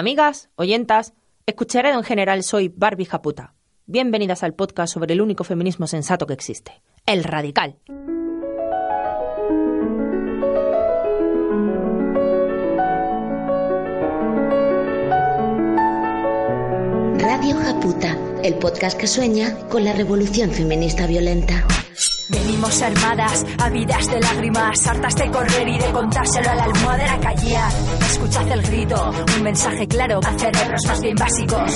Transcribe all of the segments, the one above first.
Amigas, oyentas, escucharé en general soy Barbie Japuta. Bienvenidas al podcast sobre el único feminismo sensato que existe, el radical. Radio Japuta, el podcast que sueña con la revolución feminista violenta. Venimos armadas, ávidas de lágrimas, hartas de correr y de contárselo a la almohadera callar. Escuchad el grito, un mensaje claro a cerebros más bien básicos.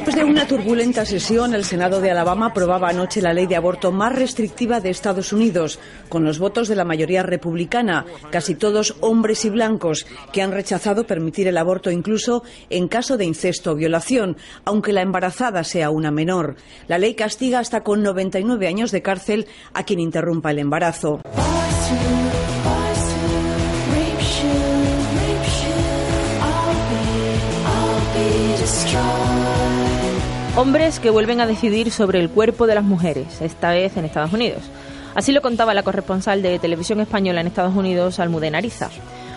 Después de una turbulenta sesión, el Senado de Alabama aprobaba anoche la ley de aborto más restrictiva de Estados Unidos, con los votos de la mayoría republicana, casi todos hombres y blancos, que han rechazado permitir el aborto incluso en caso de incesto o violación, aunque la embarazada sea una menor. La ley castiga hasta con 99 años de cárcel a quien interrumpa el embarazo. Hombres que vuelven a decidir sobre el cuerpo de las mujeres, esta vez en Estados Unidos. Así lo contaba la corresponsal de televisión española en Estados Unidos, Almudena Ariza.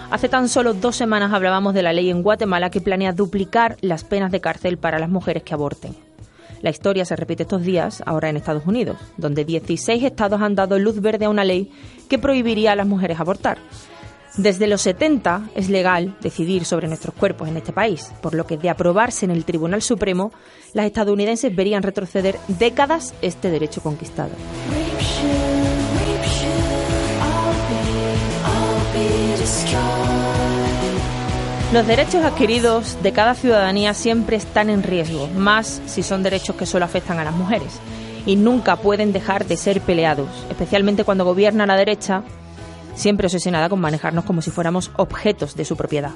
Hace tan solo dos semanas hablábamos de la ley en Guatemala que planea duplicar las penas de cárcel para las mujeres que aborten. La historia se repite estos días, ahora en Estados Unidos, donde 16 estados han dado luz verde a una ley que prohibiría a las mujeres abortar. Desde los 70 es legal decidir sobre nuestros cuerpos en este país, por lo que de aprobarse en el Tribunal Supremo, las estadounidenses verían retroceder décadas este derecho conquistado. Los derechos adquiridos de cada ciudadanía siempre están en riesgo, más si son derechos que solo afectan a las mujeres, y nunca pueden dejar de ser peleados, especialmente cuando gobierna la derecha, siempre obsesionada con manejarnos como si fuéramos objetos de su propiedad.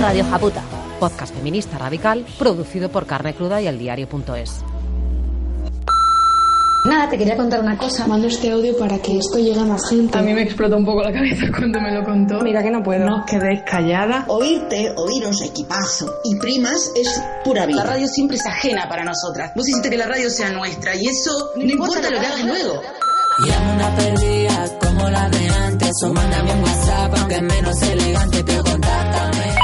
Radio Japuta, podcast feminista radical producido por Carne Cruda y el diario.es. Nada, te quería contar una cosa. Mando este audio para que esto llegue a más gente. A mí me explotó un poco la cabeza cuando me lo contó. Mira que no puedo. No os quedéis calladas. Oírte, oíros, equipazo y primas es pura vida. La radio siempre es ajena para nosotras. Vos hiciste que la radio sea nuestra y eso no, no importa lo que hagas luego. Y una perdida como la de antes. O mándame un WhatsApp aunque menos elegante, pero contáctame.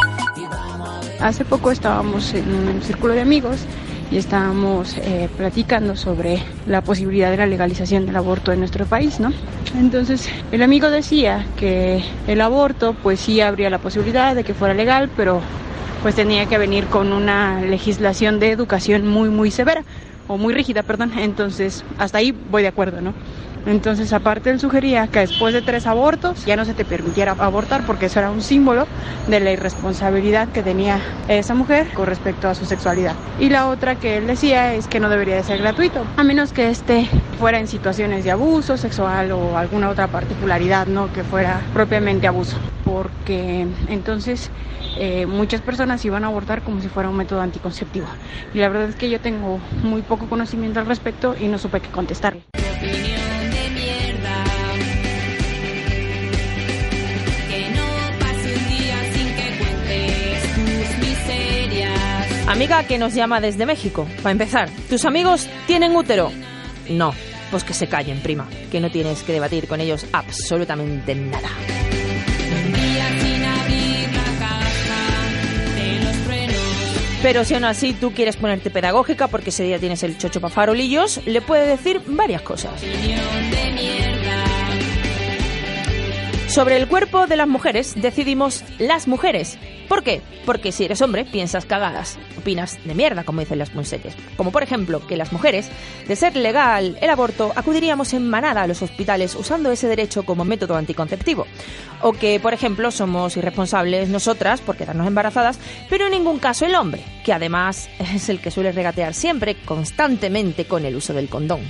Hace poco estábamos en un círculo de amigos y estábamos eh, platicando sobre la posibilidad de la legalización del aborto en nuestro país, ¿no? Entonces, el amigo decía que el aborto, pues sí habría la posibilidad de que fuera legal, pero pues tenía que venir con una legislación de educación muy, muy severa, o muy rígida, perdón. Entonces, hasta ahí voy de acuerdo, ¿no? Entonces, aparte, él sugería que después de tres abortos ya no se te permitiera abortar porque eso era un símbolo de la irresponsabilidad que tenía esa mujer con respecto a su sexualidad. Y la otra que él decía es que no debería de ser gratuito, a menos que este fuera en situaciones de abuso sexual o alguna otra particularidad, ¿no? Que fuera propiamente abuso. Porque entonces eh, muchas personas iban a abortar como si fuera un método anticonceptivo. Y la verdad es que yo tengo muy poco conocimiento al respecto y no supe qué contestarle. Amiga que nos llama desde México. Para empezar, ¿tus amigos tienen útero? No, pues que se callen, prima, que no tienes que debatir con ellos absolutamente nada. Pero si aún así tú quieres ponerte pedagógica porque ese día tienes el chocho para farolillos, le puedes decir varias cosas. Sobre el cuerpo de las mujeres decidimos las mujeres. ¿Por qué? Porque si eres hombre piensas cagadas, opinas de mierda, como dicen las monsetes. Como por ejemplo que las mujeres, de ser legal el aborto, acudiríamos en manada a los hospitales usando ese derecho como método anticonceptivo. O que, por ejemplo, somos irresponsables nosotras por quedarnos embarazadas, pero en ningún caso el hombre, que además es el que suele regatear siempre, constantemente con el uso del condón.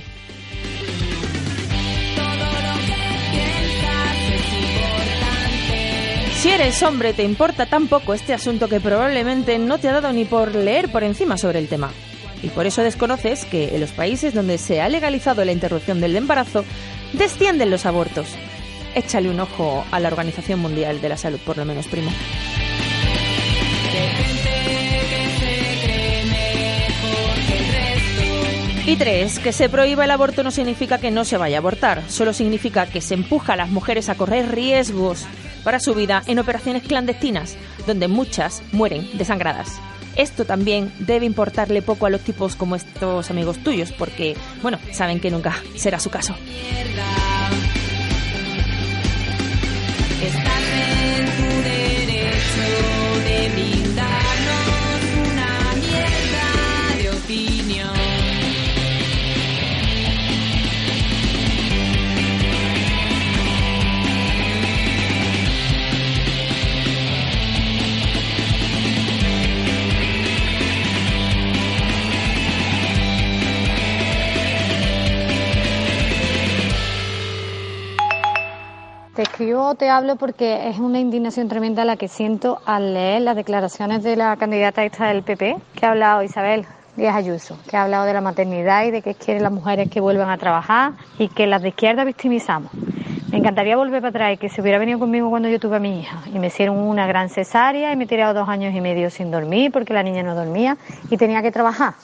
Eres hombre te importa tan poco este asunto que probablemente no te ha dado ni por leer por encima sobre el tema. Y por eso desconoces que en los países donde se ha legalizado la interrupción del embarazo, descienden los abortos. Échale un ojo a la Organización Mundial de la Salud, por lo menos, primo. Y tres, que se prohíba el aborto no significa que no se vaya a abortar, solo significa que se empuja a las mujeres a correr riesgos para su vida en operaciones clandestinas, donde muchas mueren desangradas. Esto también debe importarle poco a los tipos como estos amigos tuyos, porque, bueno, saben que nunca será su caso. Escribo, te hablo porque es una indignación tremenda la que siento al leer las declaraciones de la candidata esta del PP, que ha hablado Isabel Díaz Ayuso, que ha hablado de la maternidad y de que quieren las mujeres que vuelvan a trabajar y que las de izquierda victimizamos. Me encantaría volver para atrás y que se hubiera venido conmigo cuando yo tuve a mi hija y me hicieron una gran cesárea y me he tirado dos años y medio sin dormir porque la niña no dormía y tenía que trabajar.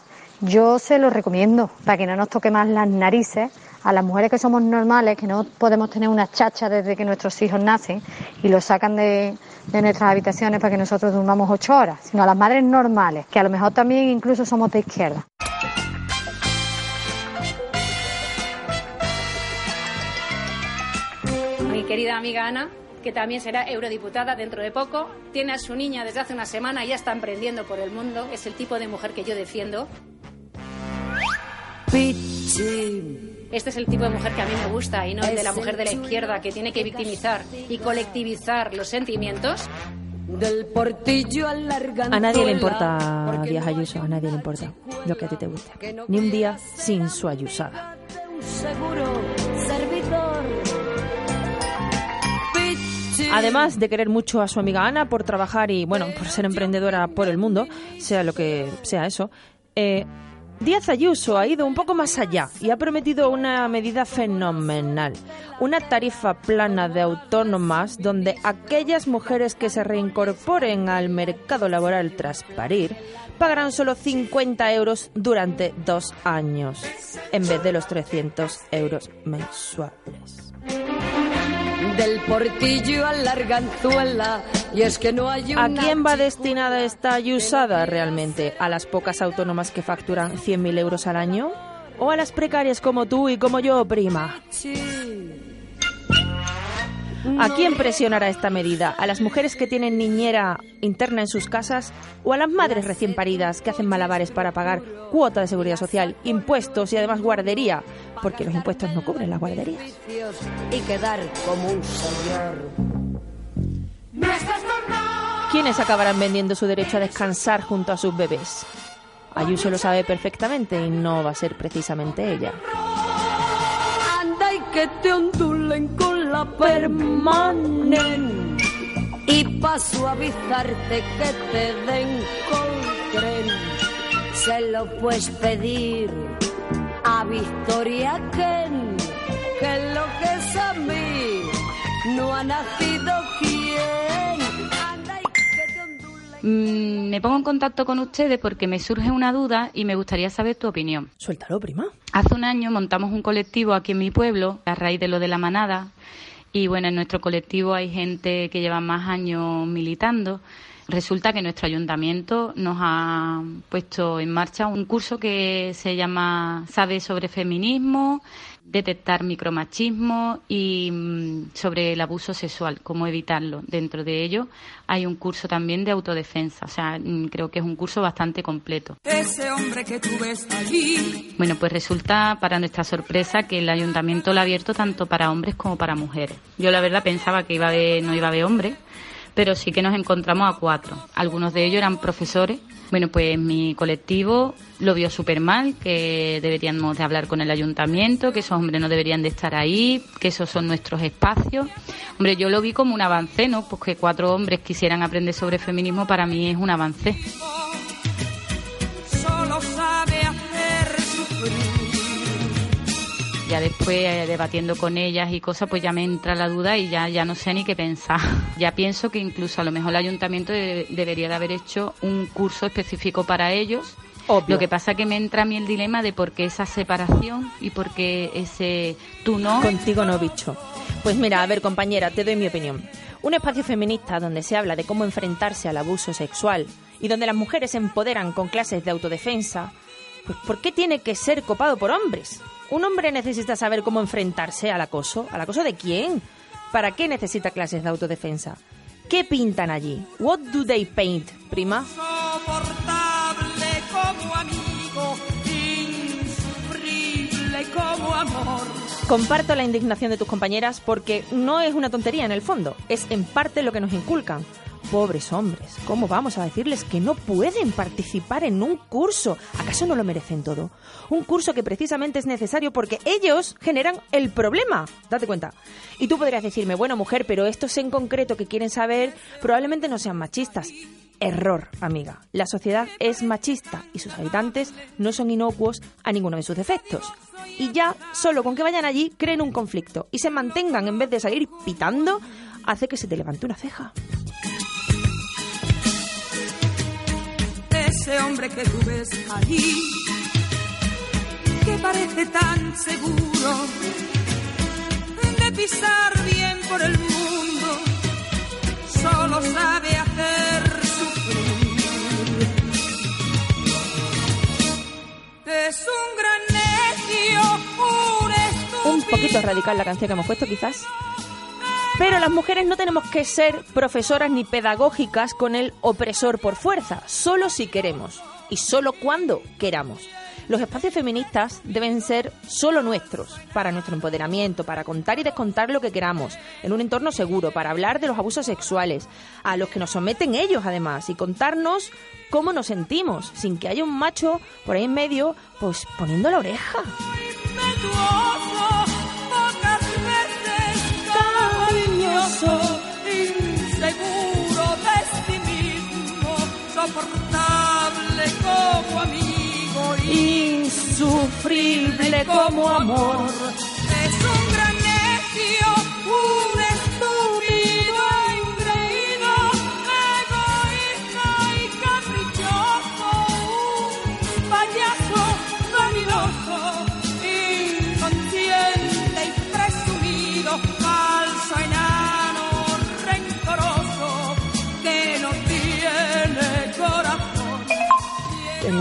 Yo se lo recomiendo para que no nos toque más las narices a las mujeres que somos normales, que no podemos tener una chacha desde que nuestros hijos nacen y los sacan de, nuestras habitaciones para que nosotros durmamos ocho horas, sino a las madres normales, que a lo mejor también incluso somos de izquierda. Mi querida amiga Ana, que también será eurodiputada dentro de poco, tiene a su niña desde hace una semana y ya está emprendiendo por el mundo, es el tipo de mujer que yo defiendo. Este es el tipo de mujer que a mí me gusta y no el de la mujer de la izquierda que tiene que victimizar y colectivizar los sentimientos. Del portillo al A nadie le importa Díaz Ayuso, a nadie le importa lo que a ti te guste. Ni un día sin su ayusada. Además de querer mucho a su amiga Ana por trabajar y, bueno, por ser emprendedora por el mundo, sea lo que sea eso, eh, Díaz Ayuso ha ido un poco más allá y ha prometido una medida fenomenal, una tarifa plana de autónomas donde aquellas mujeres que se reincorporen al mercado laboral tras parir pagarán solo 50 euros durante dos años, en vez de los 300 euros mensuales. Del portillo a la arganzuela. Y es que no hay ¿A una quién va destinada esta ayusada realmente? ¿A las pocas autónomas que facturan 100.000 euros al año? ¿O a las precarias como tú y como yo, prima? ¿A quién presionará esta medida? ¿A las mujeres que tienen niñera interna en sus casas o a las madres recién paridas que hacen malabares para pagar cuota de seguridad social, impuestos y además guardería? Porque los impuestos no cubren las guarderías. y quedar como un señor. ¿Quiénes acabarán vendiendo su derecho a descansar junto a sus bebés? Ayuso lo sabe perfectamente y no va a ser precisamente ella. Anda y que te ondulen con permanen. Y pa' suavizarte que te den coltren. Se lo puedes pedir a Victoria Ken. Que lo que es a mí no ha nacido quien. Anda y que te Mm, me pongo en contacto con ustedes porque me surge una duda y me gustaría saber tu opinión. Suéltalo, prima. Hace un año montamos un colectivo aquí en mi pueblo a raíz de lo de la manada y bueno, en nuestro colectivo hay gente que lleva más años militando. Resulta que nuestro ayuntamiento nos ha puesto en marcha un curso que se llama Sabe sobre feminismo, detectar micromachismo y mm, sobre el abuso sexual, cómo evitarlo. Dentro de ello hay un curso también de autodefensa, o sea, mm, creo que es un curso bastante completo. Ese hombre que tú ves allí. Bueno, pues resulta para nuestra sorpresa que el ayuntamiento lo ha abierto tanto para hombres como para mujeres. Yo la verdad pensaba que iba a haber, no iba a haber hombres, pero sí que nos encontramos a cuatro. Algunos de ellos eran profesores. Bueno, pues mi colectivo lo vio súper mal, que deberíamos de hablar con el ayuntamiento, que esos hombres no deberían de estar ahí, que esos son nuestros espacios. Hombre, yo lo vi como un avance, ¿no? Pues que cuatro hombres quisieran aprender sobre feminismo para mí es un avance. Ya después, eh, debatiendo con ellas y cosas, pues ya me entra la duda y ya, ya no sé ni qué pensar. Ya pienso que incluso a lo mejor el ayuntamiento de- debería de haber hecho un curso específico para ellos Lo que pasa que me entra a mí el dilema de por qué esa separación y por qué ese tú no. Contigo no, bicho. Pues mira, a ver, compañera, te doy mi opinión. Un espacio feminista donde se habla de cómo enfrentarse al abuso sexual y donde las mujeres se empoderan con clases de autodefensa, pues ¿por qué tiene que ser copado por hombres? Un hombre necesita saber cómo enfrentarse al acoso. ¿Al acoso de quién? ¿Para qué necesita clases de autodefensa? ¿Qué pintan allí? What do they paint, prima? como amigo, insufrible como amor. Comparto la indignación de tus compañeras porque no es una tontería en el fondo, es en parte lo que nos inculcan. Pobres hombres, ¿cómo vamos a decirles que no pueden participar en un curso? ¿Acaso no lo merecen todo? Un curso que precisamente es necesario porque ellos generan el problema. Date cuenta. Y tú podrías decirme, bueno, mujer, pero estos en concreto que quieren saber probablemente no sean machistas. Error, amiga. La sociedad es machista y sus habitantes no son inocuos a ninguno de sus defectos. Y ya, solo con que vayan allí, creen un conflicto y se mantengan en vez de salir pitando, hace que se te levante una ceja. Ese hombre que tú ves allí, que parece tan seguro de pisar bien por el mundo, solo sabe hacer sufrir. Es un gran necio, un. Un poquito radical la canción que hemos puesto, quizás. Pero las mujeres no tenemos que ser profesoras ni pedagógicas con el opresor por fuerza, solo si queremos y solo cuando queramos. Los espacios feministas deben ser solo nuestros, para nuestro empoderamiento, para contar y descontar lo que queramos, en un entorno seguro, para hablar de los abusos sexuales, a los que nos someten ellos además, y contarnos cómo nos sentimos, sin que haya un macho por ahí en medio, pues poniendo la oreja. Inseguro de sí mismo, soportable como amigo, insufrible como amor. Es un gran necio,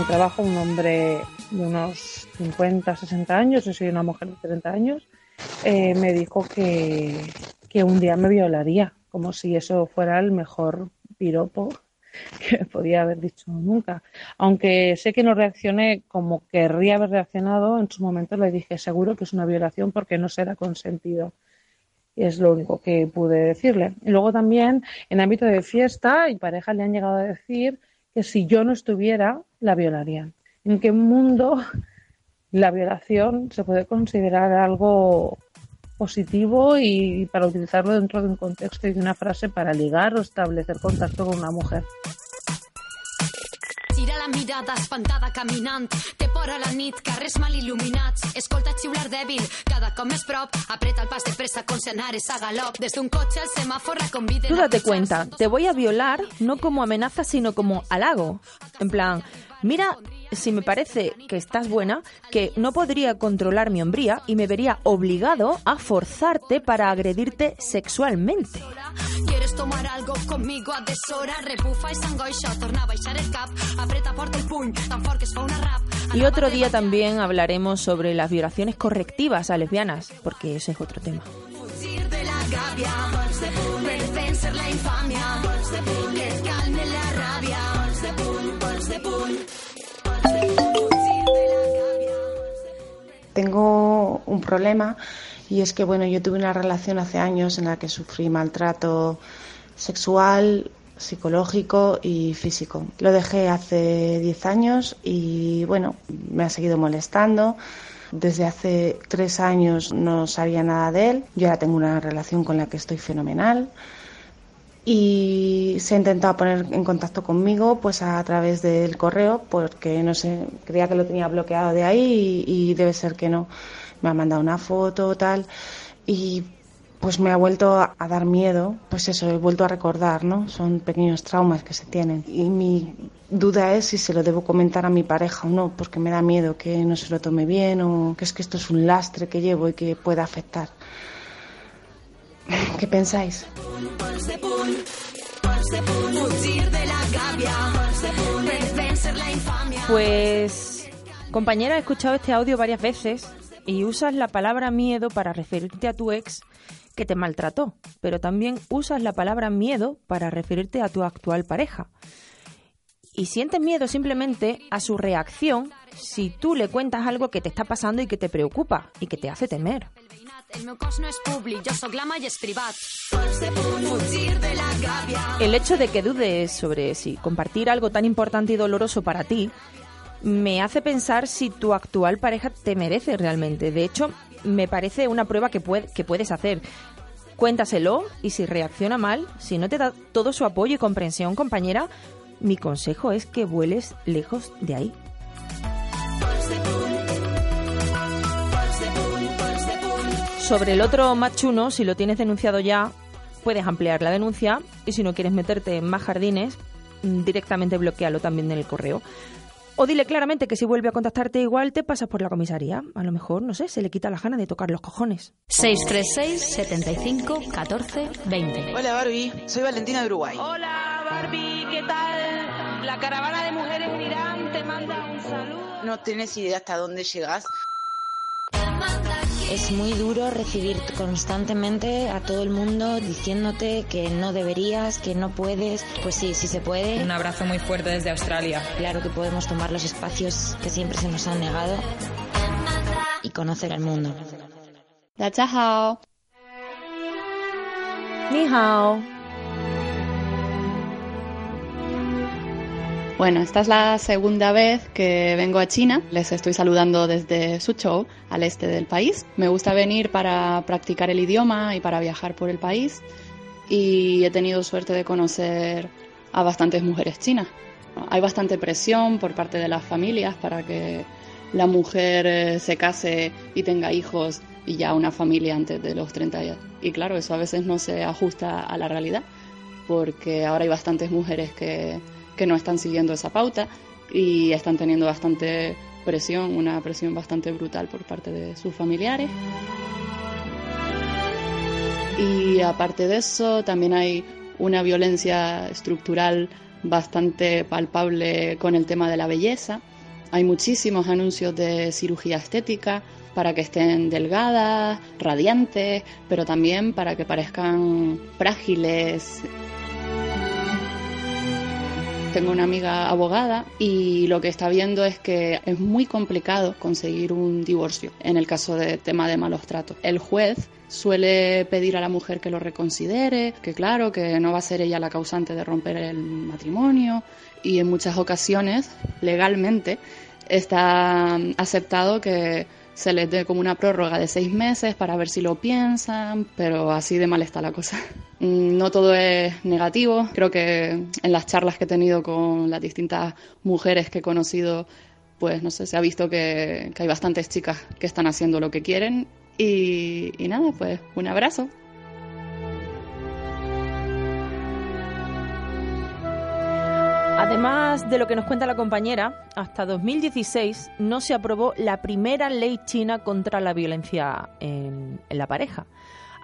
trabajo un hombre de unos 50, 60 años, yo soy una mujer de 30 años, eh, me dijo que, que un día me violaría, como si eso fuera el mejor piropo que podía haber dicho nunca. Aunque sé que no reaccioné como querría haber reaccionado, en su momento le dije seguro que es una violación porque no será consentido. Es lo único que pude decirle. Y luego también en ámbito de fiesta y pareja le han llegado a decir que si yo no estuviera, la violarían. ¿En qué mundo la violación se puede considerar algo positivo y para utilizarlo dentro de un contexto y de una frase para ligar o establecer contacto con una mujer? La mirada espantada caminant. Té por a la nit, carrers mal il·luminats. Escolta xiular dèbil, cada cop més prop. Apreta el pas de pressa con si anares a galop. Des d'un cotxe el semàfor la convida Tú date cuenta, te voy a violar no como amenaza, sino como halago. En plan, mira, si me parece que estás buena, que no podría controlar mi hombría y me vería obligado a forzarte para agredirte sexualmente. Quieres tomar algo conmigo a deshora rebufa i s'angoixa, torna a baixar el cap apreta fort el puny, tan fort que es fa una rap Y otro día también hablaremos sobre las violaciones correctivas a lesbianas, porque ese es otro tema. fugir de la la Tengo un problema y es que bueno, yo tuve una relación hace años en la que sufrí maltrato sexual, psicológico y físico. Lo dejé hace 10 años y bueno, me ha seguido molestando. Desde hace tres años no sabía nada de él. Yo ahora tengo una relación con la que estoy fenomenal. Y se ha intentado poner en contacto conmigo pues a través del correo porque no sé, creía que lo tenía bloqueado de ahí y, y debe ser que no. Me ha mandado una foto tal y pues me ha vuelto a dar miedo, pues eso, he vuelto a recordar, ¿no? Son pequeños traumas que se tienen. Y mi duda es si se lo debo comentar a mi pareja o no, porque me da miedo que no se lo tome bien o que es que esto es un lastre que llevo y que pueda afectar. ¿Qué pensáis? Pues, compañera, he escuchado este audio varias veces y usas la palabra miedo para referirte a tu ex que te maltrató, pero también usas la palabra miedo para referirte a tu actual pareja. Y sientes miedo simplemente a su reacción si tú le cuentas algo que te está pasando y que te preocupa y que te hace temer. El meu cos no és públic, jo sóc i és privat. El hecho de que dudes sobre si compartir algo tan importante y doloroso para ti me hace pensar si tu actual pareja te merece realmente. De hecho, me parece una prueba que, que puedes hacer. Cuéntaselo y si reacciona mal, si no te da todo su apoyo y comprensión, compañera, mi consejo es que vueles lejos de ahí. Sobre el otro machuno, si lo tienes denunciado ya, puedes ampliar la denuncia y si no quieres meterte en más jardines, mm, directamente bloquealo también en el correo. O dile claramente que si vuelve a contactarte igual te pasas por la comisaría. A lo mejor, no sé, se le quita la gana de tocar los cojones. 636 75 14 20. Hola Barbie, soy Valentina de Uruguay. Hola Barbie, ¿qué tal? La caravana de mujeres en Irán te manda un saludo. No tenés idea hasta dónde llegás. Es muy duro recibir constantemente a todo el mundo diciéndote que no deberías, que no puedes. Pues sí, sí se puede. Un abrazo muy fuerte desde Australia. Claro que podemos tomar los espacios que siempre se nos han negado y conocer al mundo. 大家好， Ni hao. Bueno, esta es la segunda vez que vengo a China. Les estoy saludando desde Suzhou, al este del país. Me gusta venir para practicar el idioma y para viajar por el país. Y he tenido suerte de conocer a bastantes mujeres chinas. Hay bastante presión por parte de las familias para que la mujer eh, se case y tenga hijos y ya una familia antes de los 30 años. Y claro, eso a veces no se ajusta a la realidad porque ahora hay bastantes mujeres que, que no están siguiendo esa pauta y están teniendo bastante presión, una presión bastante brutal por parte de sus familiares. Y aparte de eso, también hay una violencia estructural bastante palpable con el tema de la belleza. Hay muchísimos anuncios de cirugía estética para que estén delgadas, radiantes, pero también para que parezcan frágiles, tengo una amiga abogada y lo que está viendo es que es muy complicado conseguir un divorcio en el caso de tema de malos tratos. El juez suele pedir a la mujer que lo reconsidere, que claro, que no va a ser ella la causante de romper el matrimonio y en muchas ocasiones legalmente está aceptado que se les dé como una prórroga de seis meses para ver si lo piensan, pero así de mal está la cosa. Mm, No todo es negativo, creo que en las charlas que he tenido con las distintas mujeres que he conocido, pues no sé, se ha visto que, que hay bastantes chicas que están haciendo lo que quieren y, y nada, pues un abrazo. De lo que nos cuenta la compañera, hasta 2016 no se aprobó la primera ley china contra la violencia en, en la pareja,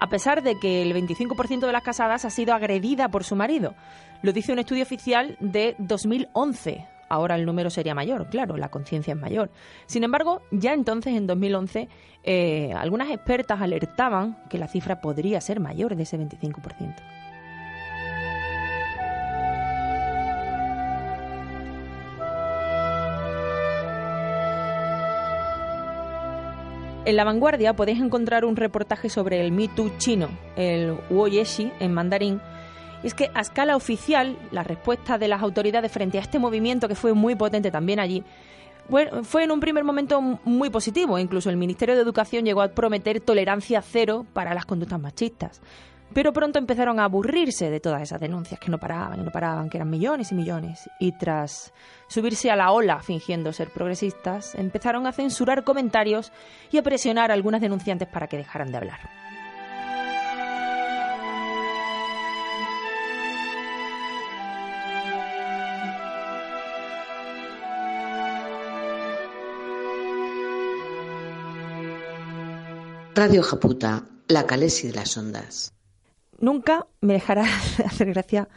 a pesar de que el 25% de las casadas ha sido agredida por su marido. Lo dice un estudio oficial de 2011. Ahora el número sería mayor, claro, la conciencia es mayor. Sin embargo, ya entonces, en 2011, eh, algunas expertas alertaban que la cifra podría ser mayor de ese 25%. En La Vanguardia podéis encontrar un reportaje sobre el Me Too chino, el Woyeshi en mandarín. Y es que a escala oficial, la respuesta de las autoridades frente a este movimiento, que fue muy potente también allí, fue en un primer momento muy positivo. Incluso el Ministerio de Educación llegó a prometer tolerancia cero para las conductas machistas. Pero pronto empezaron a aburrirse de todas esas denuncias que no paraban y no paraban, que eran millones y millones. Y tras subirse a la ola fingiendo ser progresistas, empezaron a censurar comentarios y a presionar a algunas denunciantes para que dejaran de hablar. Radio Japuta, la Calesi de las Ondas. Nunca me dejará de hacer gracia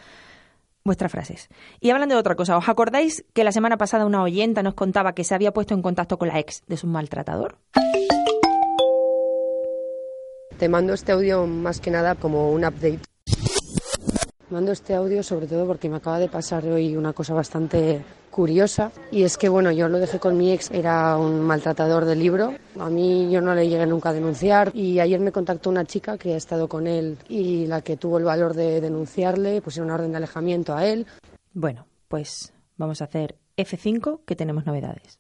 vuestras frases. Y hablando de otra cosa, ¿os acordáis que la semana pasada una oyenta nos contaba que se había puesto en contacto con la ex de su maltratador? Te mando este audio más que nada como un update. Mando este audio sobre todo porque me acaba de pasar hoy una cosa bastante curiosa y es que bueno, yo lo dejé con mi ex, era un maltratador del libro, a mí yo no le llegué nunca a denunciar y ayer me contactó una chica que ha estado con él y la que tuvo el valor de denunciarle, pusieron una orden de alejamiento a él. Bueno, pues vamos a hacer F5 que tenemos novedades.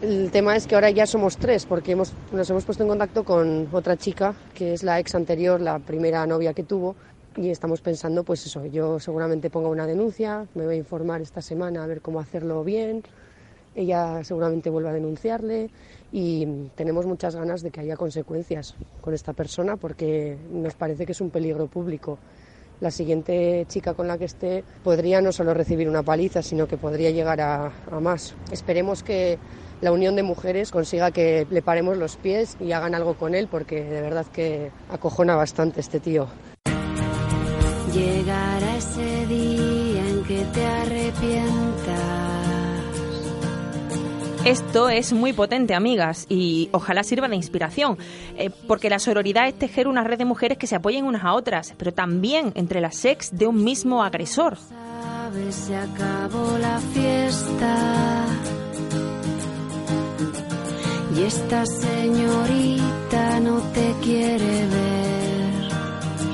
El tema es que ahora ya somos tres porque hemos, nos hemos puesto en contacto con otra chica que es la ex anterior, la primera novia que tuvo y estamos pensando, pues eso, yo seguramente ponga una denuncia, me voy a informar esta semana a ver cómo hacerlo bien, ella seguramente vuelva a denunciarle y tenemos muchas ganas de que haya consecuencias con esta persona porque nos parece que es un peligro público. La siguiente chica con la que esté podría no solo recibir una paliza, sino que podría llegar a, más. Esperemos que la unión de mujeres consiga que le paremos los pies y hagan algo con él porque de verdad que acojona bastante este tío. Llegará ese día en que te arrepientas. Esto es muy potente, amigas, y ojalá sirva de inspiración, eh, porque la sororidad es tejer una red de mujeres que se apoyen unas a otras, pero también entre las ex de un mismo agresor. Sabes, se acabó la fiesta. Y esta señorita no te quiere ver.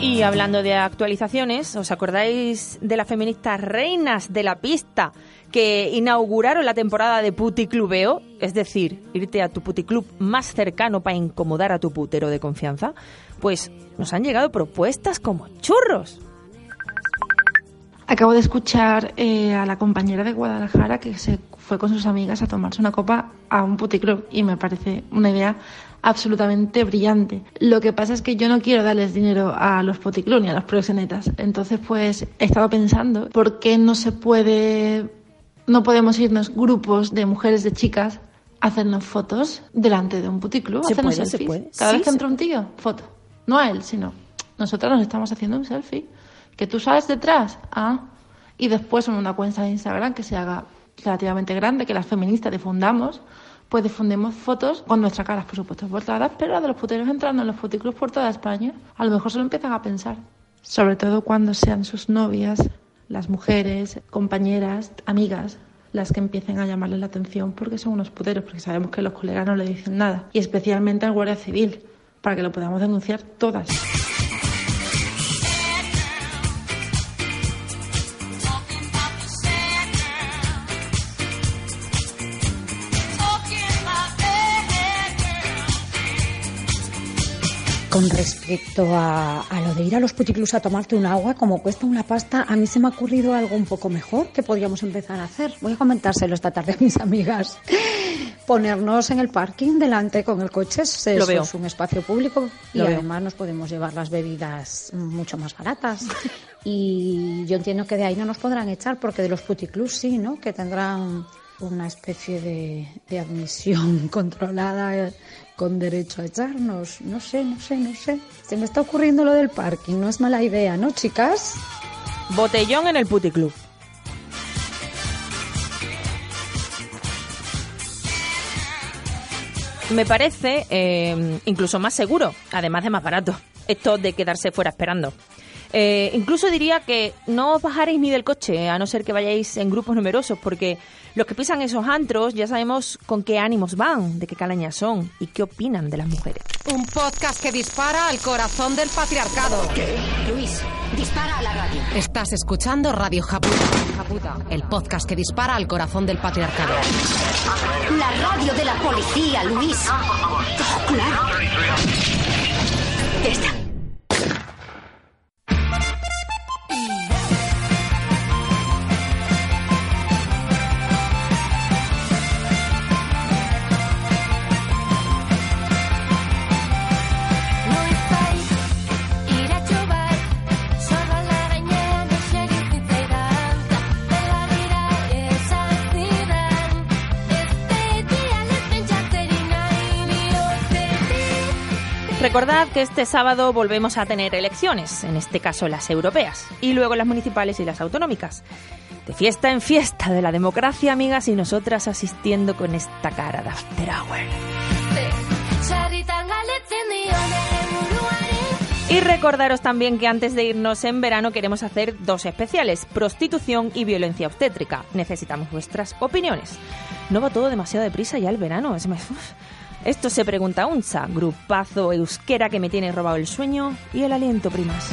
Y hablando de actualizaciones, ¿os acordáis de las feministas reinas de la pista que inauguraron la temporada de puticlubeo? Es decir, irte a tu puticlub más cercano para incomodar a tu putero de confianza. Pues nos han llegado propuestas como churros. Acabo de escuchar eh, a la compañera de Guadalajara que se fue con sus amigas a tomarse una copa a un puticlub y me parece una idea absolutamente brillante. Lo que pasa es que yo no quiero darles dinero a los puticlubs ni a los proxenetas. Entonces, pues he estado pensando por qué no se puede, no podemos irnos grupos de mujeres, de chicas, a hacernos fotos delante de un puticlub, Se hacernos puede, se selfies. puede. Cada Sí, vez que entra un tío, foto. No a él, sino nosotras nos estamos haciendo un selfie. Que tú sales detrás, ah, y después en una cuenta de Instagram que se haga relativamente grande, que las feministas difundamos, pues difundimos fotos con nuestras caras, por supuesto, portadas, pero la de los puteros entrando en los puticlubs por toda España. A lo mejor se lo empiezan a pensar. Sobre todo cuando sean sus novias, las mujeres, compañeras, amigas, las que empiecen a llamarles la atención porque son unos puteros, porque sabemos que los colegas no le dicen nada. Y especialmente al Guardia Civil, para que lo podamos denunciar todas. Con respecto a, a lo de ir a los puticlus a tomarte un agua, como cuesta una pasta, a mí se me ha ocurrido algo un poco mejor que podríamos empezar a hacer. Voy a comentárselo esta tarde a mis amigas. Ponernos en el parking delante con el coche, eso veo. es un espacio público y Lo veo. además nos podemos llevar las bebidas mucho más baratas. Y yo entiendo que de ahí no nos podrán echar porque de los puticlubs sí, ¿no? Que tendrán una especie de, admisión controlada eh, con derecho a echarnos. No sé, no sé, no sé. Se me está ocurriendo lo del parking, no es mala idea, ¿no, chicas? Botellón en el puticlub. Me parece eh, incluso más seguro, además de más barato, esto de quedarse fuera esperando. Eh, incluso diría que no os bajaréis ni del coche, a no ser que vayáis en grupos numerosos, porque los que pisan esos antros ya sabemos con qué ánimos van, de qué calañas son y qué opinan de las mujeres. Un podcast que dispara al corazón del patriarcado. Luis, dispara a la radio. Estás escuchando Radio Japuta. Japuta, el podcast que dispara al corazón del patriarcado. La radio de la policía, Luis. Oh, claro. Ya Recordad que este sábado volvemos a tener elecciones, en este caso las europeas, y luego las municipales y las autonómicas. De fiesta en fiesta de la democracia, amigas, y nosotras asistiendo con esta cara de after hour. Y recordaros también que antes de irnos en verano queremos hacer dos especiales, prostitución y violencia obstétrica. Necesitamos vuestras opiniones. No va todo demasiado deprisa ya el verano. Es más-. Esto se pregunta Unza, grupazo euskera que me tiene robado el sueño y el aliento, primas.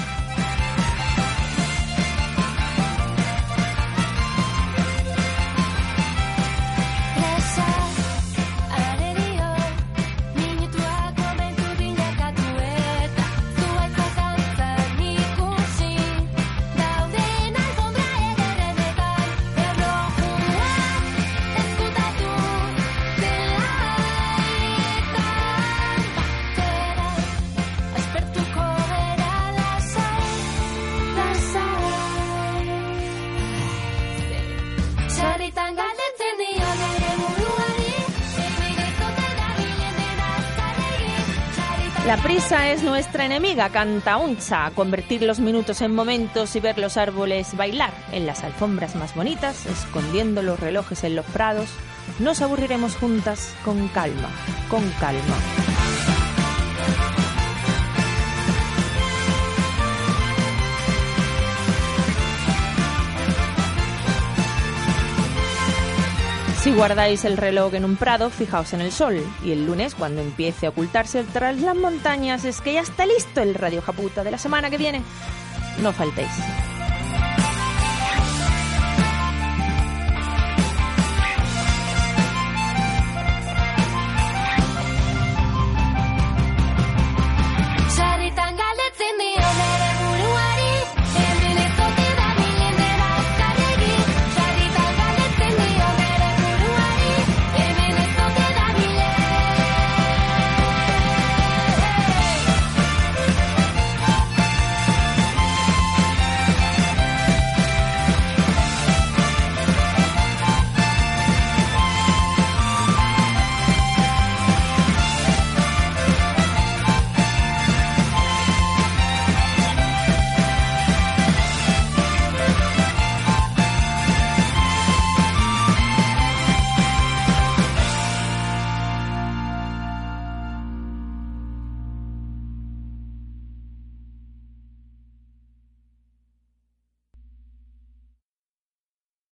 La prisa es nuestra enemiga, canta Unza. Convertir los minutos en momentos y ver los árboles bailar en las alfombras más bonitas, escondiendo los relojes en los prados. Nos aburriremos juntas con calma, con calma. Si guardáis el reloj en un prado, fijaos en el sol. Y el lunes, cuando empiece a ocultarse tras las montañas, es que ya está listo el Radio Japuta de la semana que viene. No faltéis.